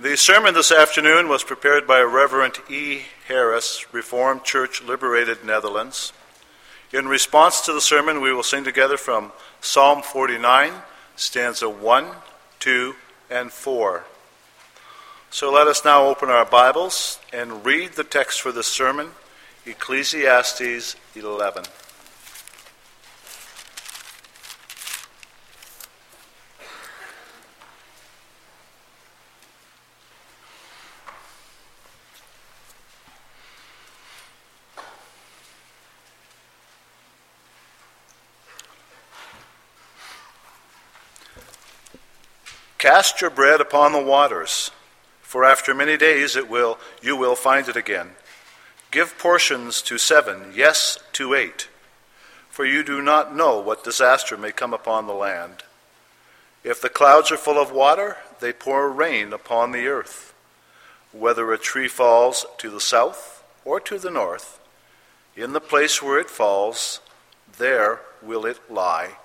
The sermon this afternoon was prepared by Reverend E. Harris, Reformed Church Liberated Netherlands. In response to the sermon, we will sing together from Psalm 49, stanza 1, 2, and 4. So let us now open our Bibles and read the text for this sermon, Ecclesiastes 11. Cast your bread upon the waters, for after many days it will you will find it again. Give portions to seven, yes, to eight, for you do not know what disaster may come upon the land. If the clouds are full of water, they pour rain upon the earth. Whether a tree falls to the south or to the north, in the place where it falls, there will it lie.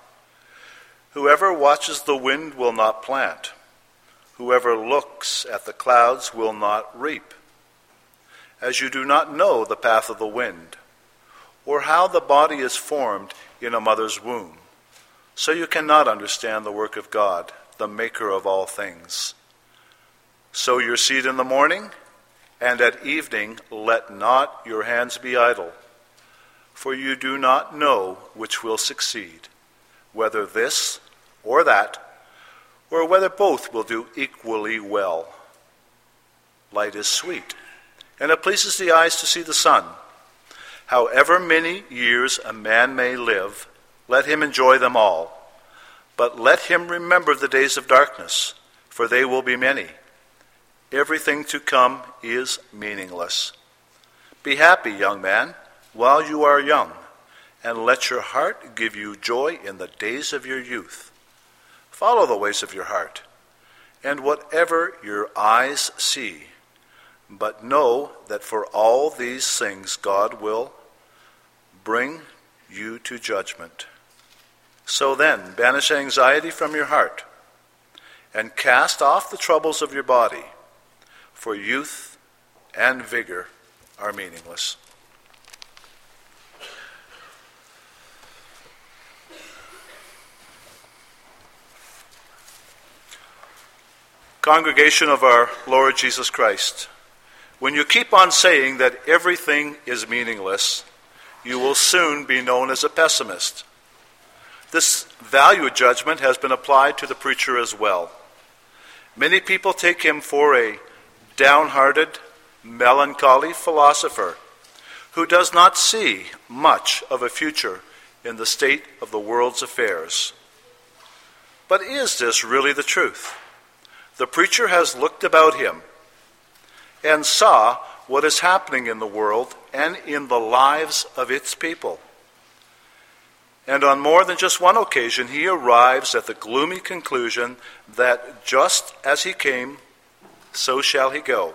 Whoever watches the wind will not plant. Whoever looks at the clouds will not reap. As you do not know the path of the wind, or how the body is formed in a mother's womb, so you cannot understand the work of God, the maker of all things. Sow your seed in the morning, and at evening let not your hands be idle, for you do not know which will succeed whether this or that, or whether both will do equally well. Light is sweet, and it pleases the eyes to see the sun. However many years a man may live, let him enjoy them all. But let him remember the days of darkness, for they will be many. Everything to come is meaningless. Be happy, young man, while you are young and let your heart give you joy in the days of your youth. Follow the ways of your heart, and whatever your eyes see. But know that for all these things God will bring you to judgment. So then, banish anxiety from your heart, and cast off the troubles of your body, for youth and vigor are meaningless. Congregation of our Lord Jesus Christ, when you keep on saying that everything is meaningless, you will soon be known as a pessimist. This value judgment has been applied to the preacher as well. Many people take him for a downhearted, melancholy philosopher who does not see much of a future in the state of the world's affairs. But is this really the truth? The preacher has looked about him and saw what is happening in the world and in the lives of its people. And on more than just one occasion, he arrives at the gloomy conclusion that just as he came, so shall he go.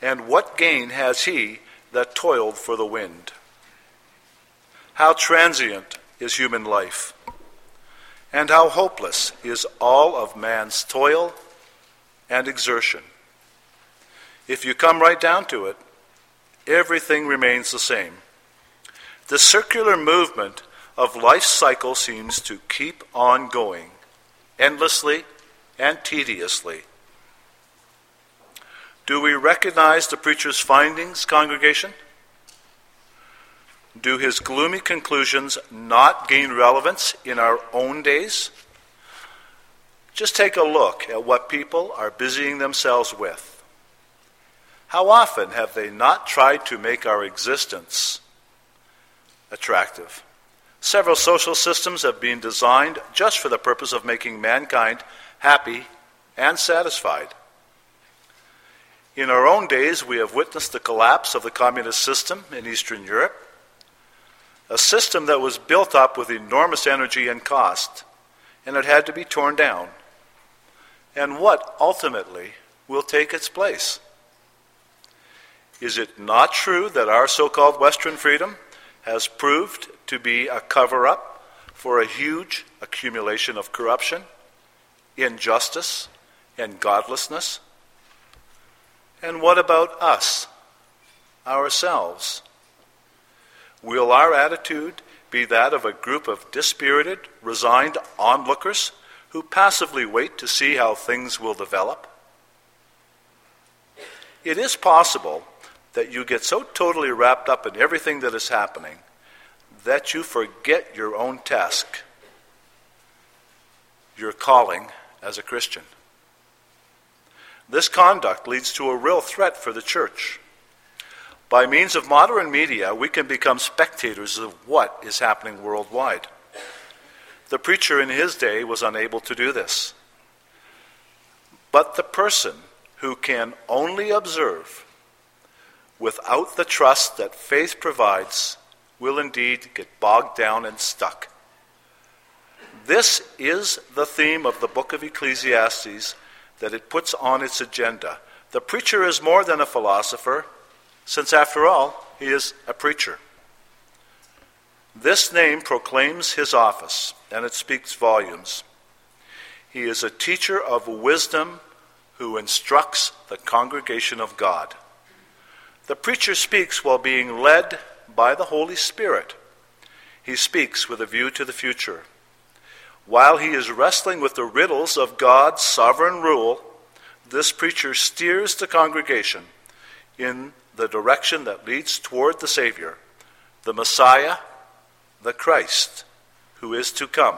And what gain has he that toiled for the wind? How transient is human life! And how hopeless is all of man's toil and exertion. If you come right down to it, everything remains the same. The circular movement of life's cycle seems to keep on going, endlessly and tediously. Do we recognize the preacher's findings, congregation? Do his gloomy conclusions not gain relevance in our own days? Just take a look at what people are busying themselves with. How often have they not tried to make our existence attractive? Several social systems have been designed just for the purpose of making mankind happy and satisfied. In our own days, we have witnessed the collapse of the communist system in Eastern Europe a system that was built up with enormous energy and cost, and it had to be torn down. And what ultimately will take its place? Is it not true that our so called Western freedom has proved to be a cover up for a huge accumulation of corruption, injustice, and godlessness? And what about us, ourselves? Will our attitude be that of a group of dispirited, resigned onlookers who passively wait to see how things will develop? It is possible that you get so totally wrapped up in everything that is happening that you forget your own task, your calling as a Christian. This conduct leads to a real threat for the church. By means of modern media, we can become spectators of what is happening worldwide. The preacher in his day was unable to do this. But the person who can only observe without the trust that faith provides will indeed get bogged down and stuck. This is the theme of the book of Ecclesiastes that it puts on its agenda. The preacher is more than a philosopher, since after all, he is a preacher. This name proclaims his office, and it speaks volumes. He is a teacher of wisdom who instructs the congregation of God. The preacher speaks while being led by the Holy Spirit. He speaks with a view to the future. While he is wrestling with the riddles of God's sovereign rule, this preacher steers the congregation in the direction that leads toward the Savior, the Messiah, the Christ, who is to come.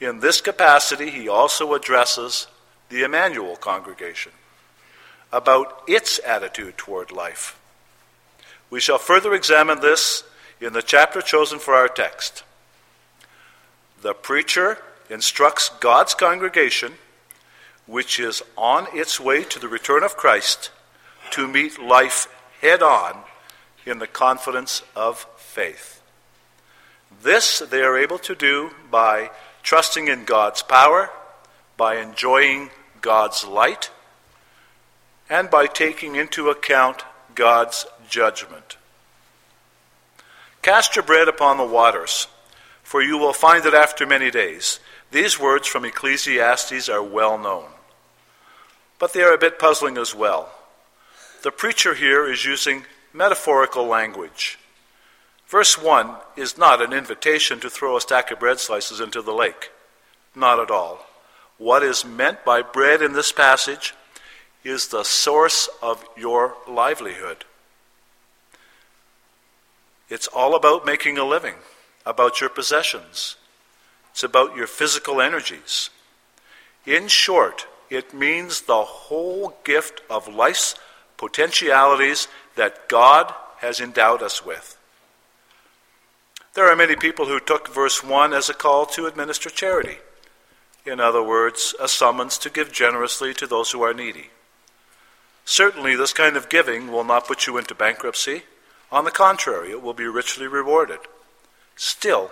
In this capacity, he also addresses the Emmanuel congregation about its attitude toward life. We shall further examine this in the chapter chosen for our text. The preacher instructs God's congregation, which is on its way to the return of Christ, to meet life head on in the confidence of faith. This they are able to do by trusting in God's power, by enjoying God's light, and by taking into account God's judgment. Cast your bread upon the waters, for you will find it after many days. These words from Ecclesiastes are well known. But they are a bit puzzling as well. The preacher here is using metaphorical language. Verse 1 is not an invitation to throw a stack of bread slices into the lake. Not at all. What is meant by bread in this passage is the source of your livelihood. It's all about making a living, about your possessions. It's about your physical energies. In short, it means the whole gift of life's potentialities that God has endowed us with. There are many people who took verse 1 as a call to administer charity. In other words, a summons to give generously to those who are needy. Certainly, this kind of giving will not put you into bankruptcy. On the contrary, it will be richly rewarded. Still,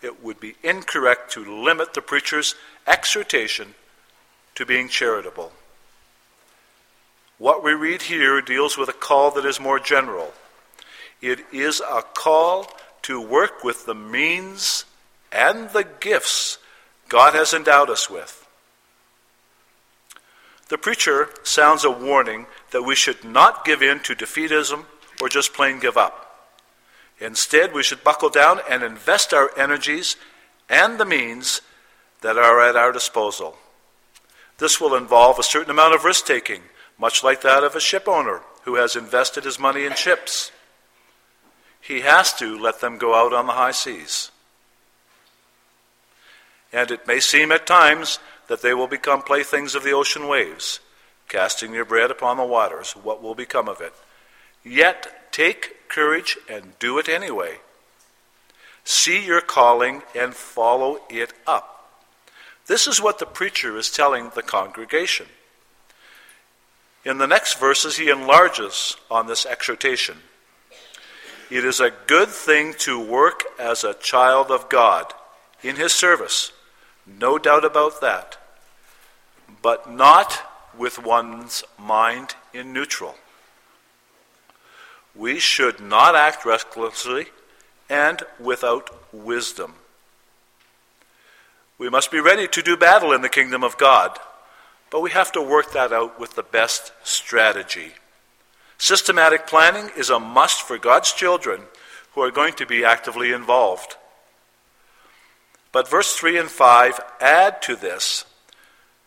it would be incorrect to limit the preacher's exhortation to being charitable. What we read here deals with a call that is more general. It is a call to work with the means and the gifts God has endowed us with. The preacher sounds a warning that we should not give in to defeatism or just plain give up. Instead, we should buckle down and invest our energies and the means that are at our disposal. This will involve a certain amount of risk taking, much like that of a ship owner who has invested his money in ships. He has to let them go out on the high seas. And it may seem at times that they will become playthings of the ocean waves, casting your bread upon the waters. What will become of it? Yet take courage and do it anyway. See your calling and follow it up. This is what the preacher is telling the congregation. In the next verses, he enlarges on this exhortation. It is a good thing to work as a child of God in his service, no doubt about that, but not with one's mind in neutral. We should not act recklessly and without wisdom. We must be ready to do battle in the kingdom of God, but we have to work that out with the best strategy. Systematic planning is a must for God's children who are going to be actively involved. But verse 3 and 5 add to this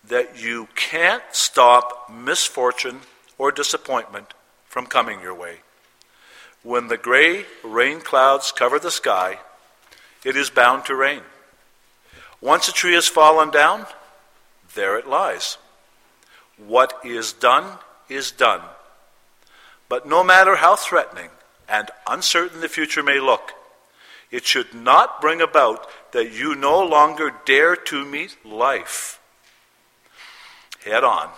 that you can't stop misfortune or disappointment from coming your way. When the gray rain clouds cover the sky, it is bound to rain. Once a tree has fallen down, there it lies. What is done is done. But no matter how threatening and uncertain the future may look, it should not bring about that you no longer dare to meet life head on.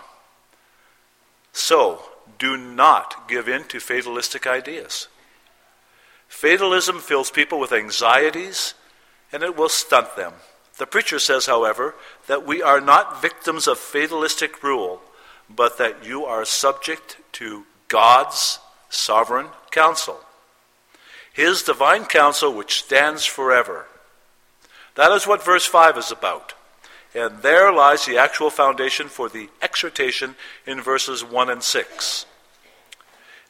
So, do not give in to fatalistic ideas. Fatalism fills people with anxieties and it will stunt them. The preacher says, however, that we are not victims of fatalistic rule, but that you are subject to God's sovereign counsel. His divine counsel which stands forever. That is what verse 5 is about. And there lies the actual foundation for the exhortation in verses 1 and 6.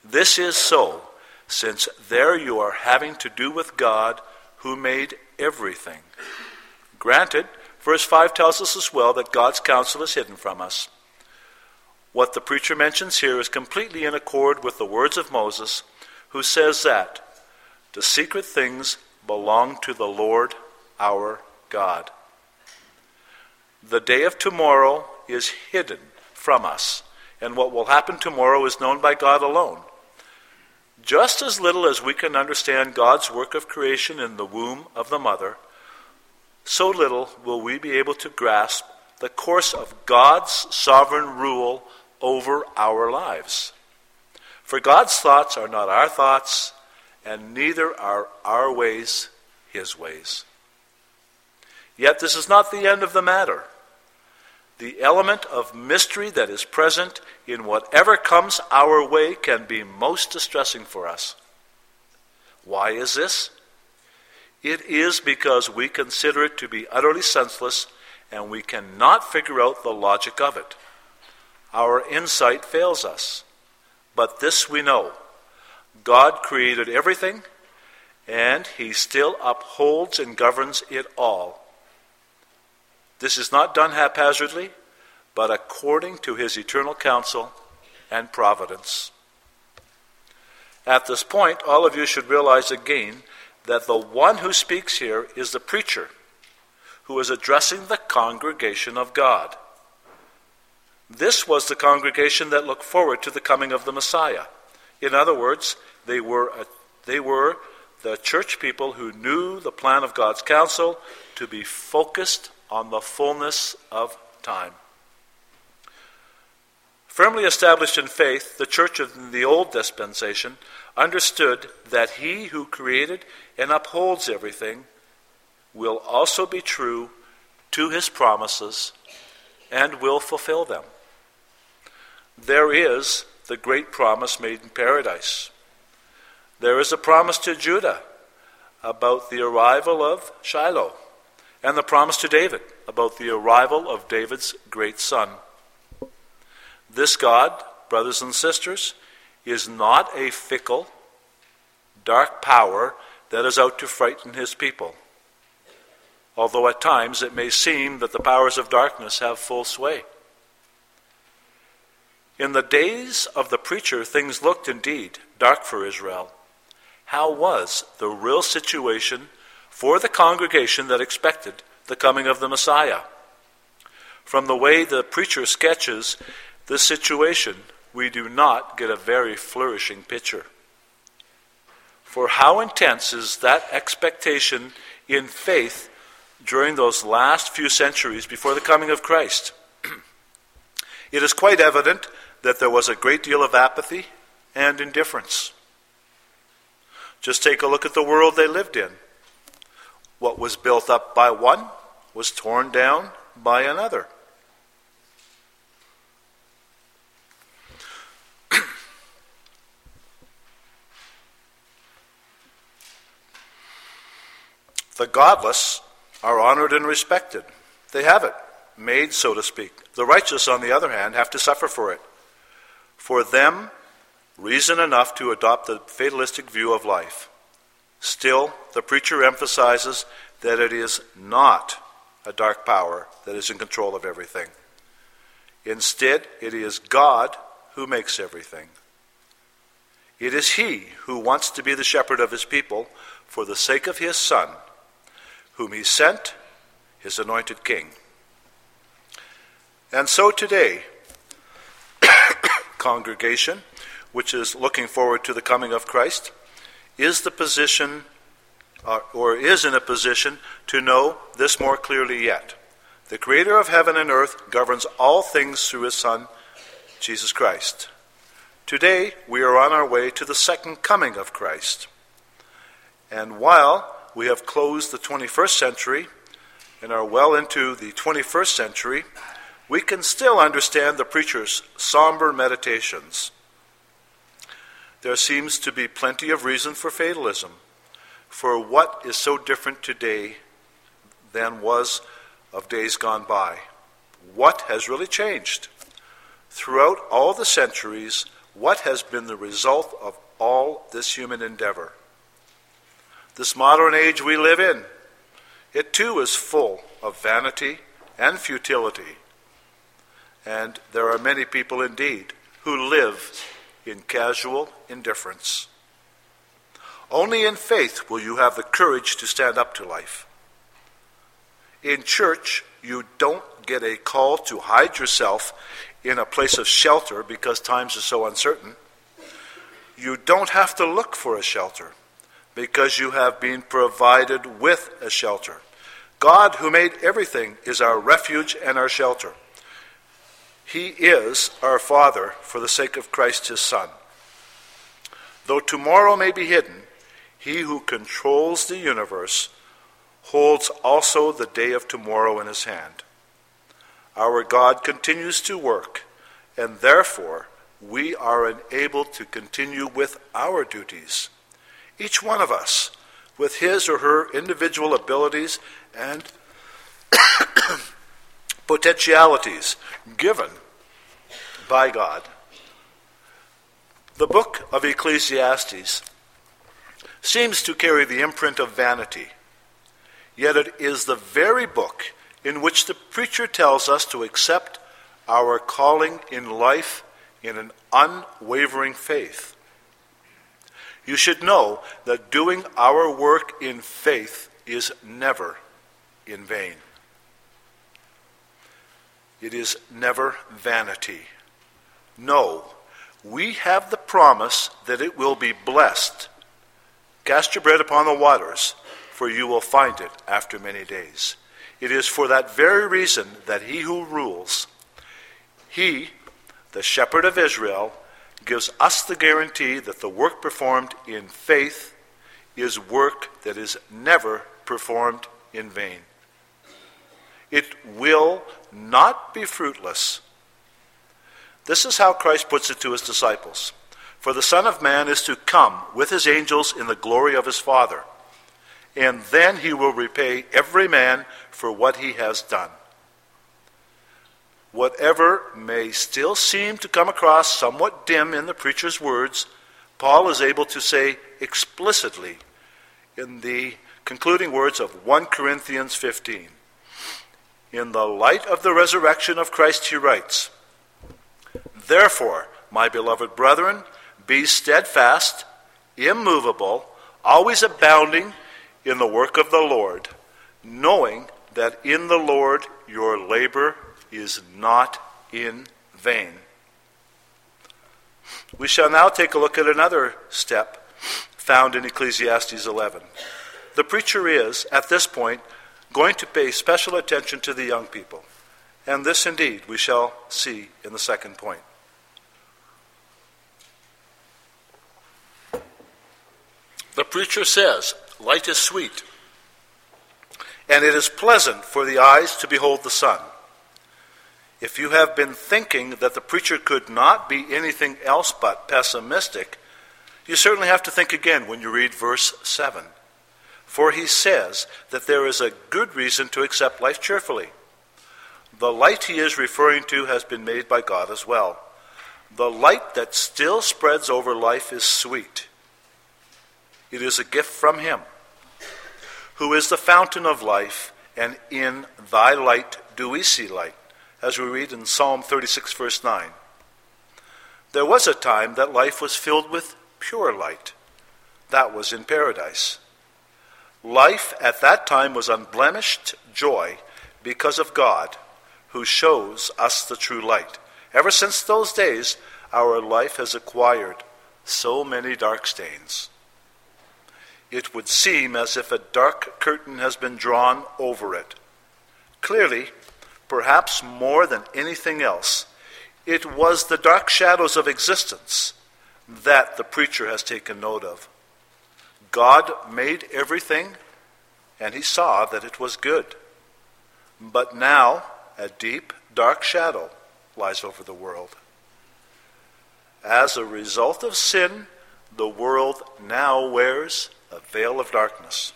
This is so, since there you are having to do with God who made everything. Granted, verse 5 tells us as well that God's counsel is hidden from us. What the preacher mentions here is completely in accord with the words of Moses, who says that the secret things belong to the Lord our God. The day of tomorrow is hidden from us, and what will happen tomorrow is known by God alone. Just as little as we can understand God's work of creation in the womb of the mother, so little will we be able to grasp the course of God's sovereign rule over our lives. For God's thoughts are not our thoughts, and neither are our ways his ways. Yet this is not the end of the matter the element of mystery that is present in whatever comes our way can be most distressing for us. Why is this? It is because we consider it to be utterly senseless and we cannot figure out the logic of it. Our insight fails us. But this we know God created everything, and He still upholds and governs it all this is not done haphazardly, but according to his eternal counsel and providence. At this point, all of you should realize again that the one who speaks here is the preacher who is addressing the congregation of God. This was the congregation that looked forward to the coming of the Messiah. In other words, they were, a, they were the church people who knew the plan of God's counsel to be focused on the fullness of time. Firmly established in faith, the church of the old dispensation understood that he who created and upholds everything will also be true to his promises and will fulfill them. There is the great promise made in paradise. There is a promise to Judah about the arrival of Shiloh and the promise to David about the arrival of David's great son. This God, brothers and sisters, is not a fickle, dark power that is out to frighten his people. Although at times it may seem that the powers of darkness have full sway. In the days of the preacher, things looked indeed dark for Israel. How was the real situation for the congregation that expected the coming of the Messiah. From the way the preacher sketches this situation, we do not get a very flourishing picture. For how intense is that expectation in faith during those last few centuries before the coming of Christ? it is quite evident that there was a great deal of apathy and indifference. Just take a look at the world they lived in. What was built up by one was torn down by another. the godless are honored and respected. They have it. made, so to speak. The righteous, on the other hand, have to suffer for it. For them, reason enough to adopt the fatalistic view of life. Still, the preacher emphasizes that it is not a dark power that is in control of everything. Instead, it is God who makes everything. It is He who wants to be the shepherd of His people for the sake of His Son, whom He sent, His anointed King. And so today, congregation, which is looking forward to the coming of Christ, is the position uh, or is in a position to know this more clearly yet. The Creator of heaven and earth governs all things through His Son, Jesus Christ. Today, we are on our way to the second coming of Christ. And while we have closed the 21st century and are well into the 21st century, we can still understand the preacher's somber meditations. There seems to be plenty of reason for fatalism, for what is so different today than was of days gone by? What has really changed? Throughout all the centuries, what has been the result of all this human endeavor? This modern age we live in, it too is full of vanity and futility. And there are many people indeed who live in casual indifference. Only in faith will you have the courage to stand up to life. In church, you don't get a call to hide yourself in a place of shelter because times are so uncertain. You don't have to look for a shelter because you have been provided with a shelter. God, who made everything, is our refuge and our shelter. He is our Father for the sake of Christ his Son. Though tomorrow may be hidden, he who controls the universe holds also the day of tomorrow in his hand. Our God continues to work, and therefore we are enabled to continue with our duties. Each one of us, with his or her individual abilities and potentialities given by God. The book of Ecclesiastes seems to carry the imprint of vanity Yet it is the very book in which the preacher tells us to accept our calling in life in an unwavering faith. You should know that doing our work in faith is never in vain. It is never vanity. No, we have the promise that it will be blessed. Cast your bread upon the waters for you will find it after many days. It is for that very reason that he who rules, he, the shepherd of Israel, gives us the guarantee that the work performed in faith is work that is never performed in vain. It will not be fruitless. This is how Christ puts it to his disciples. For the Son of Man is to come with his angels in the glory of his Father and then he will repay every man for what he has done. Whatever may still seem to come across somewhat dim in the preacher's words, Paul is able to say explicitly in the concluding words of 1 Corinthians 15. In the light of the resurrection of Christ, he writes, Therefore, my beloved brethren, be steadfast, immovable, always abounding in the work of the Lord, knowing that in the Lord your labor is not in vain. We shall now take a look at another step found in Ecclesiastes 11. The preacher is, at this point, going to pay special attention to the young people. And this indeed we shall see in the second point. The preacher says, Light is sweet, and it is pleasant for the eyes to behold the sun. If you have been thinking that the preacher could not be anything else but pessimistic, you certainly have to think again when you read verse 7. For he says that there is a good reason to accept life cheerfully. The light he is referring to has been made by God as well. The light that still spreads over life is sweet. It is a gift from him, who is the fountain of life, and in thy light do we see light, as we read in Psalm 36, verse 9. There was a time that life was filled with pure light. That was in paradise. Life at that time was unblemished joy because of God, who shows us the true light. Ever since those days, our life has acquired so many dark stains. It would seem as if a dark curtain has been drawn over it. Clearly, perhaps more than anything else, it was the dark shadows of existence that the preacher has taken note of. God made everything, and he saw that it was good. But now a deep, dark shadow lies over the world. As a result of sin, the world now wears a veil of darkness.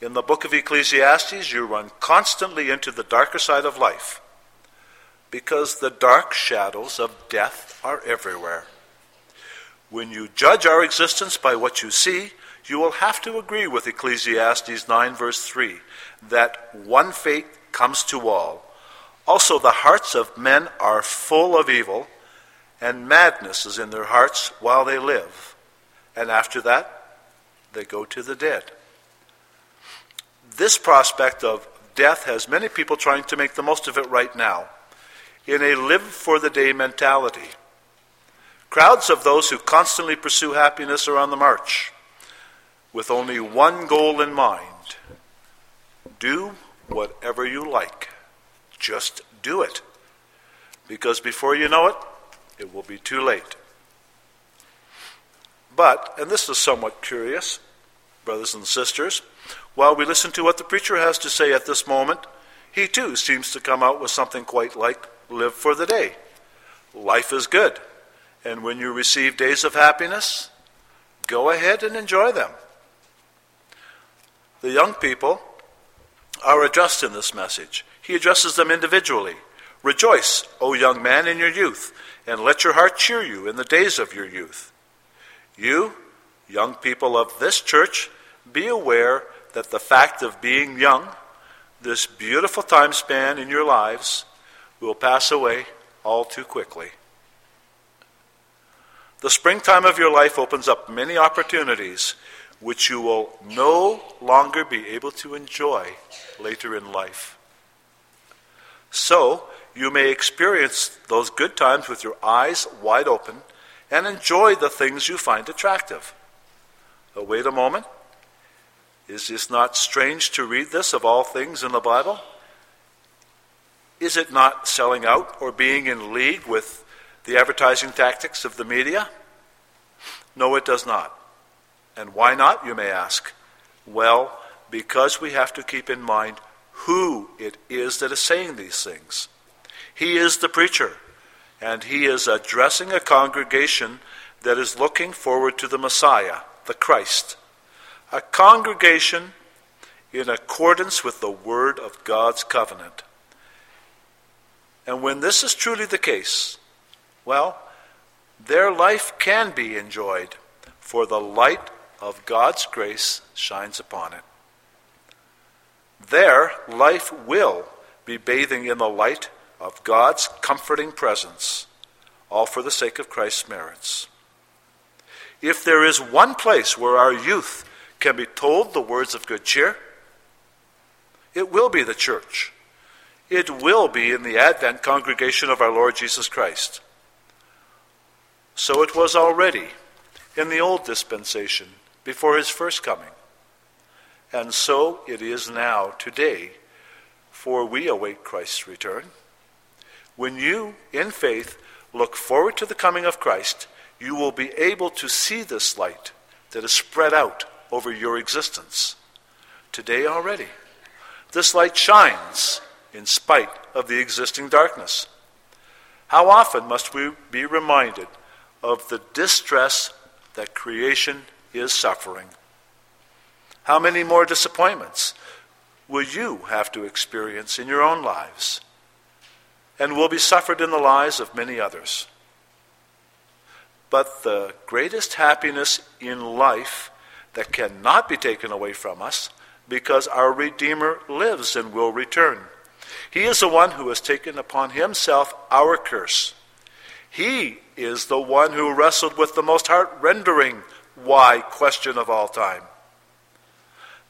In the book of Ecclesiastes, you run constantly into the darker side of life because the dark shadows of death are everywhere. When you judge our existence by what you see, you will have to agree with Ecclesiastes 9, verse 3, that one fate comes to all. Also, the hearts of men are full of evil, and madness is in their hearts while they live. And after that, they go to the dead. This prospect of death has many people trying to make the most of it right now in a live for the day mentality. Crowds of those who constantly pursue happiness are on the march with only one goal in mind do whatever you like. Just do it. Because before you know it, it will be too late. But, and this is somewhat curious, brothers and sisters, while we listen to what the preacher has to say at this moment, he too seems to come out with something quite like live for the day. Life is good. And when you receive days of happiness, go ahead and enjoy them. The young people are addressed in this message. He addresses them individually. Rejoice, O young man, in your youth, and let your heart cheer you in the days of your youth. You, young people of this church, be aware that the fact of being young, this beautiful time span in your lives, will pass away all too quickly. The springtime of your life opens up many opportunities which you will no longer be able to enjoy later in life. So, you may experience those good times with your eyes wide open and enjoy the things you find attractive. But wait a moment. Is this not strange to read this of all things in the Bible? Is it not selling out or being in league with the advertising tactics of the media? No, it does not. And why not, you may ask? Well, because we have to keep in mind who it is that is saying these things. He is the preacher, and he is addressing a congregation that is looking forward to the Messiah, the Christ. A congregation in accordance with the word of God's covenant. And when this is truly the case, well, their life can be enjoyed, for the light of God's grace shines upon it. Their life will be bathing in the light of God's comforting presence, all for the sake of Christ's merits. If there is one place where our youth can be told the words of good cheer, it will be the church. It will be in the Advent congregation of our Lord Jesus Christ. So it was already in the old dispensation before his first coming. And so it is now, today, for we await Christ's return. When you, in faith, look forward to the coming of Christ, you will be able to see this light that is spread out over your existence. Today already, this light shines in spite of the existing darkness. How often must we be reminded of the distress that creation is suffering? How many more disappointments will you have to experience in your own lives and will be suffered in the lives of many others. But the greatest happiness in life that cannot be taken away from us because our Redeemer lives and will return. He is the one who has taken upon himself our curse. He is the one who wrestled with the most heart rendering why question of all time.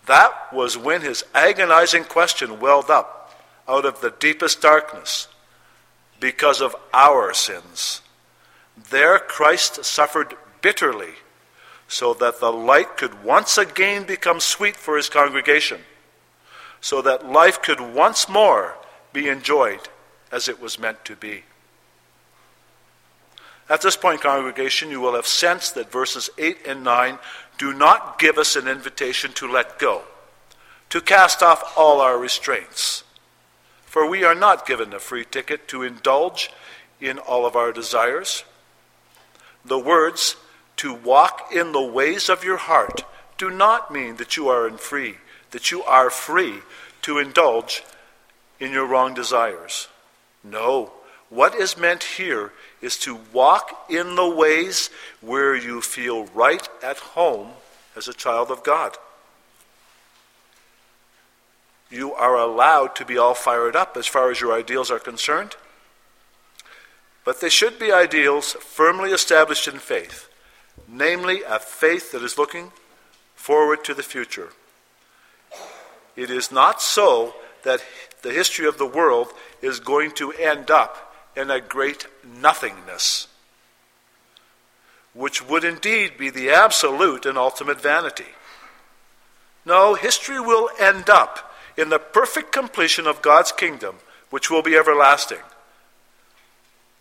That was when his agonizing question welled up out of the deepest darkness because of our sins. There Christ suffered bitterly so that the light could once again become sweet for his congregation, so that life could once more be enjoyed as it was meant to be. At this point, congregation, you will have sensed that verses 8 and 9 do not give us an invitation to let go, to cast off all our restraints. For we are not given a free ticket to indulge in all of our desires. The words, to walk in the ways of your heart, do not mean that you are free, that you are free to indulge in your wrong desires. No, what is meant here is to walk in the ways where you feel right at home as a child of God. You are allowed to be all fired up as far as your ideals are concerned, but they should be ideals firmly established in faith, namely a faith that is looking forward to the future. It is not so that the history of the world is going to end up in a great nothingness, which would indeed be the absolute and ultimate vanity. No, history will end up in the perfect completion of God's kingdom, which will be everlasting.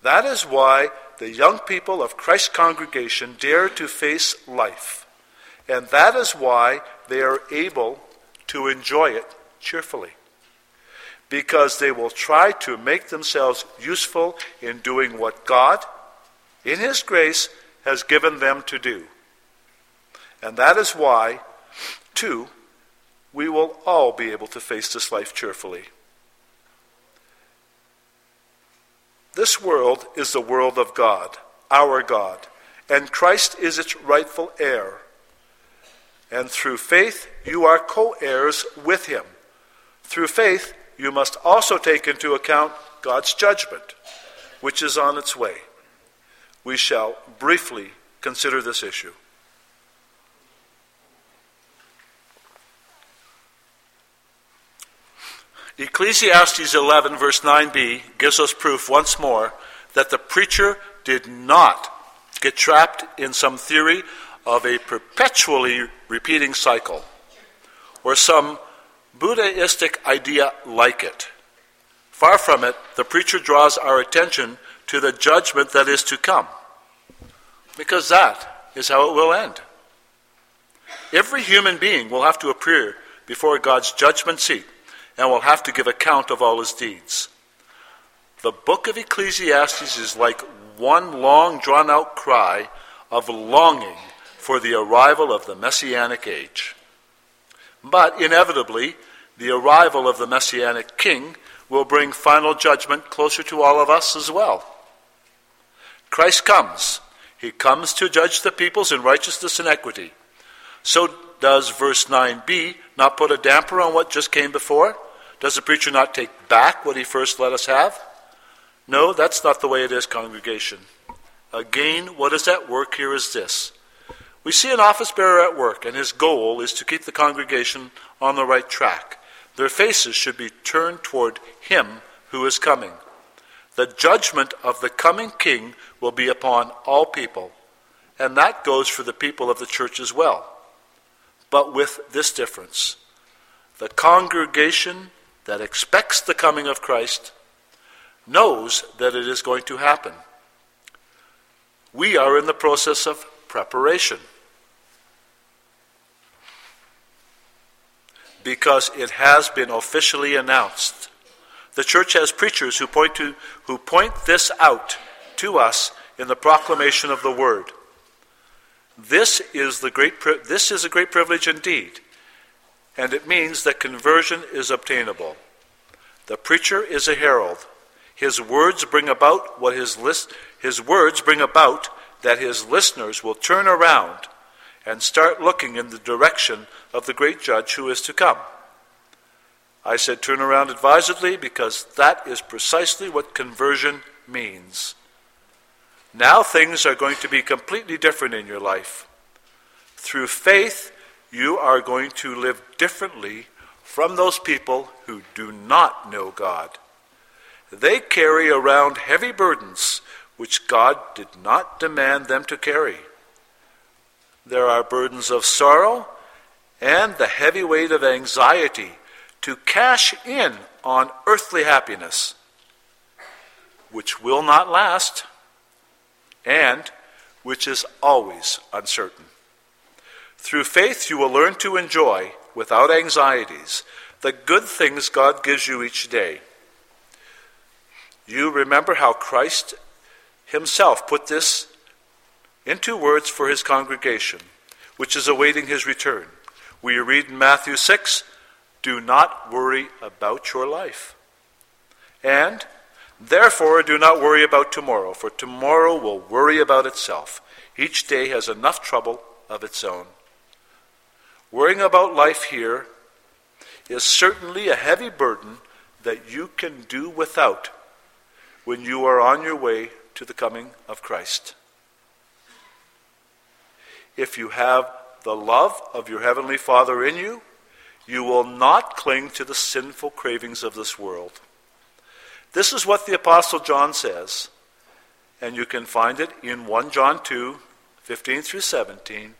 That is why the young people of Christ's congregation dare to face life. And that is why they are able to enjoy it cheerfully because they will try to make themselves useful in doing what God, in His grace, has given them to do. And that is why, too, we will all be able to face this life cheerfully. This world is the world of God, our God, and Christ is its rightful heir. And through faith, you are co heirs with him. Through faith, you must also take into account God's judgment, which is on its way. We shall briefly consider this issue. Ecclesiastes 11, verse 9b, gives us proof once more that the preacher did not get trapped in some theory of a perpetually repeating cycle or some Buddhistic idea like it. Far from it, the preacher draws our attention to the judgment that is to come, because that is how it will end. Every human being will have to appear before God's judgment seat and will have to give account of all his deeds. The book of Ecclesiastes is like one long drawn out cry of longing for the arrival of the messianic age. But inevitably, the arrival of the Messianic King will bring final judgment closer to all of us as well. Christ comes. He comes to judge the peoples in righteousness and equity. So does verse 9b not put a damper on what just came before? Does the preacher not take back what he first let us have? No, that's not the way it is, congregation. Again, what is at work here is this. We see an office bearer at work, and his goal is to keep the congregation on the right track. Their faces should be turned toward him who is coming. The judgment of the coming king will be upon all people, and that goes for the people of the church as well. But with this difference the congregation that expects the coming of Christ knows that it is going to happen. We are in the process of preparation. because it has been officially announced. The church has preachers who point, to, who point this out to us in the proclamation of the word. This is, the great, this is a great privilege indeed. and it means that conversion is obtainable. The preacher is a herald. His words bring about what his list, his words bring about that his listeners will turn around and start looking in the direction of the great judge who is to come. I said turn around advisedly because that is precisely what conversion means. Now things are going to be completely different in your life. Through faith, you are going to live differently from those people who do not know God. They carry around heavy burdens which God did not demand them to carry. There are burdens of sorrow and the heavy weight of anxiety to cash in on earthly happiness, which will not last and which is always uncertain. Through faith, you will learn to enjoy, without anxieties, the good things God gives you each day. You remember how Christ Himself put this into words for His congregation, which is awaiting His return. We read in Matthew 6 Do not worry about your life. And Therefore, do not worry about tomorrow, for tomorrow will worry about itself. Each day has enough trouble of its own. Worrying about life here is certainly a heavy burden that you can do without when you are on your way to the coming of Christ. If you have the love of your Heavenly Father in you, you will not cling to the sinful cravings of this world. This is what the Apostle John says, and you can find it in 1 John 2 15 through 17.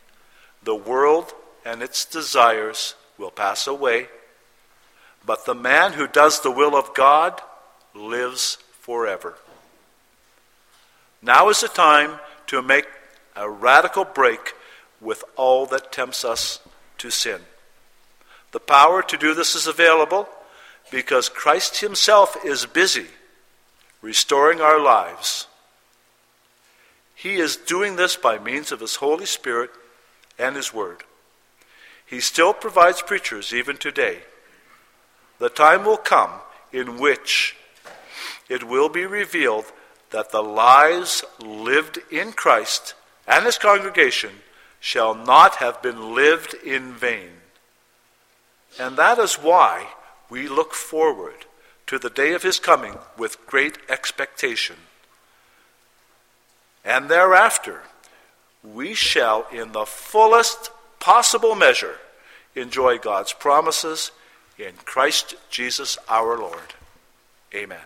The world and its desires will pass away, but the man who does the will of God lives forever. Now is the time to make a radical break with all that tempts us to sin. The power to do this is available because Christ Himself is busy restoring our lives. He is doing this by means of His Holy Spirit and His Word. He still provides preachers even today. The time will come in which it will be revealed that the lives lived in Christ and His congregation shall not have been lived in vain. And that is why we look forward to the day of his coming with great expectation. And thereafter, we shall, in the fullest possible measure, enjoy God's promises in Christ Jesus our Lord. Amen.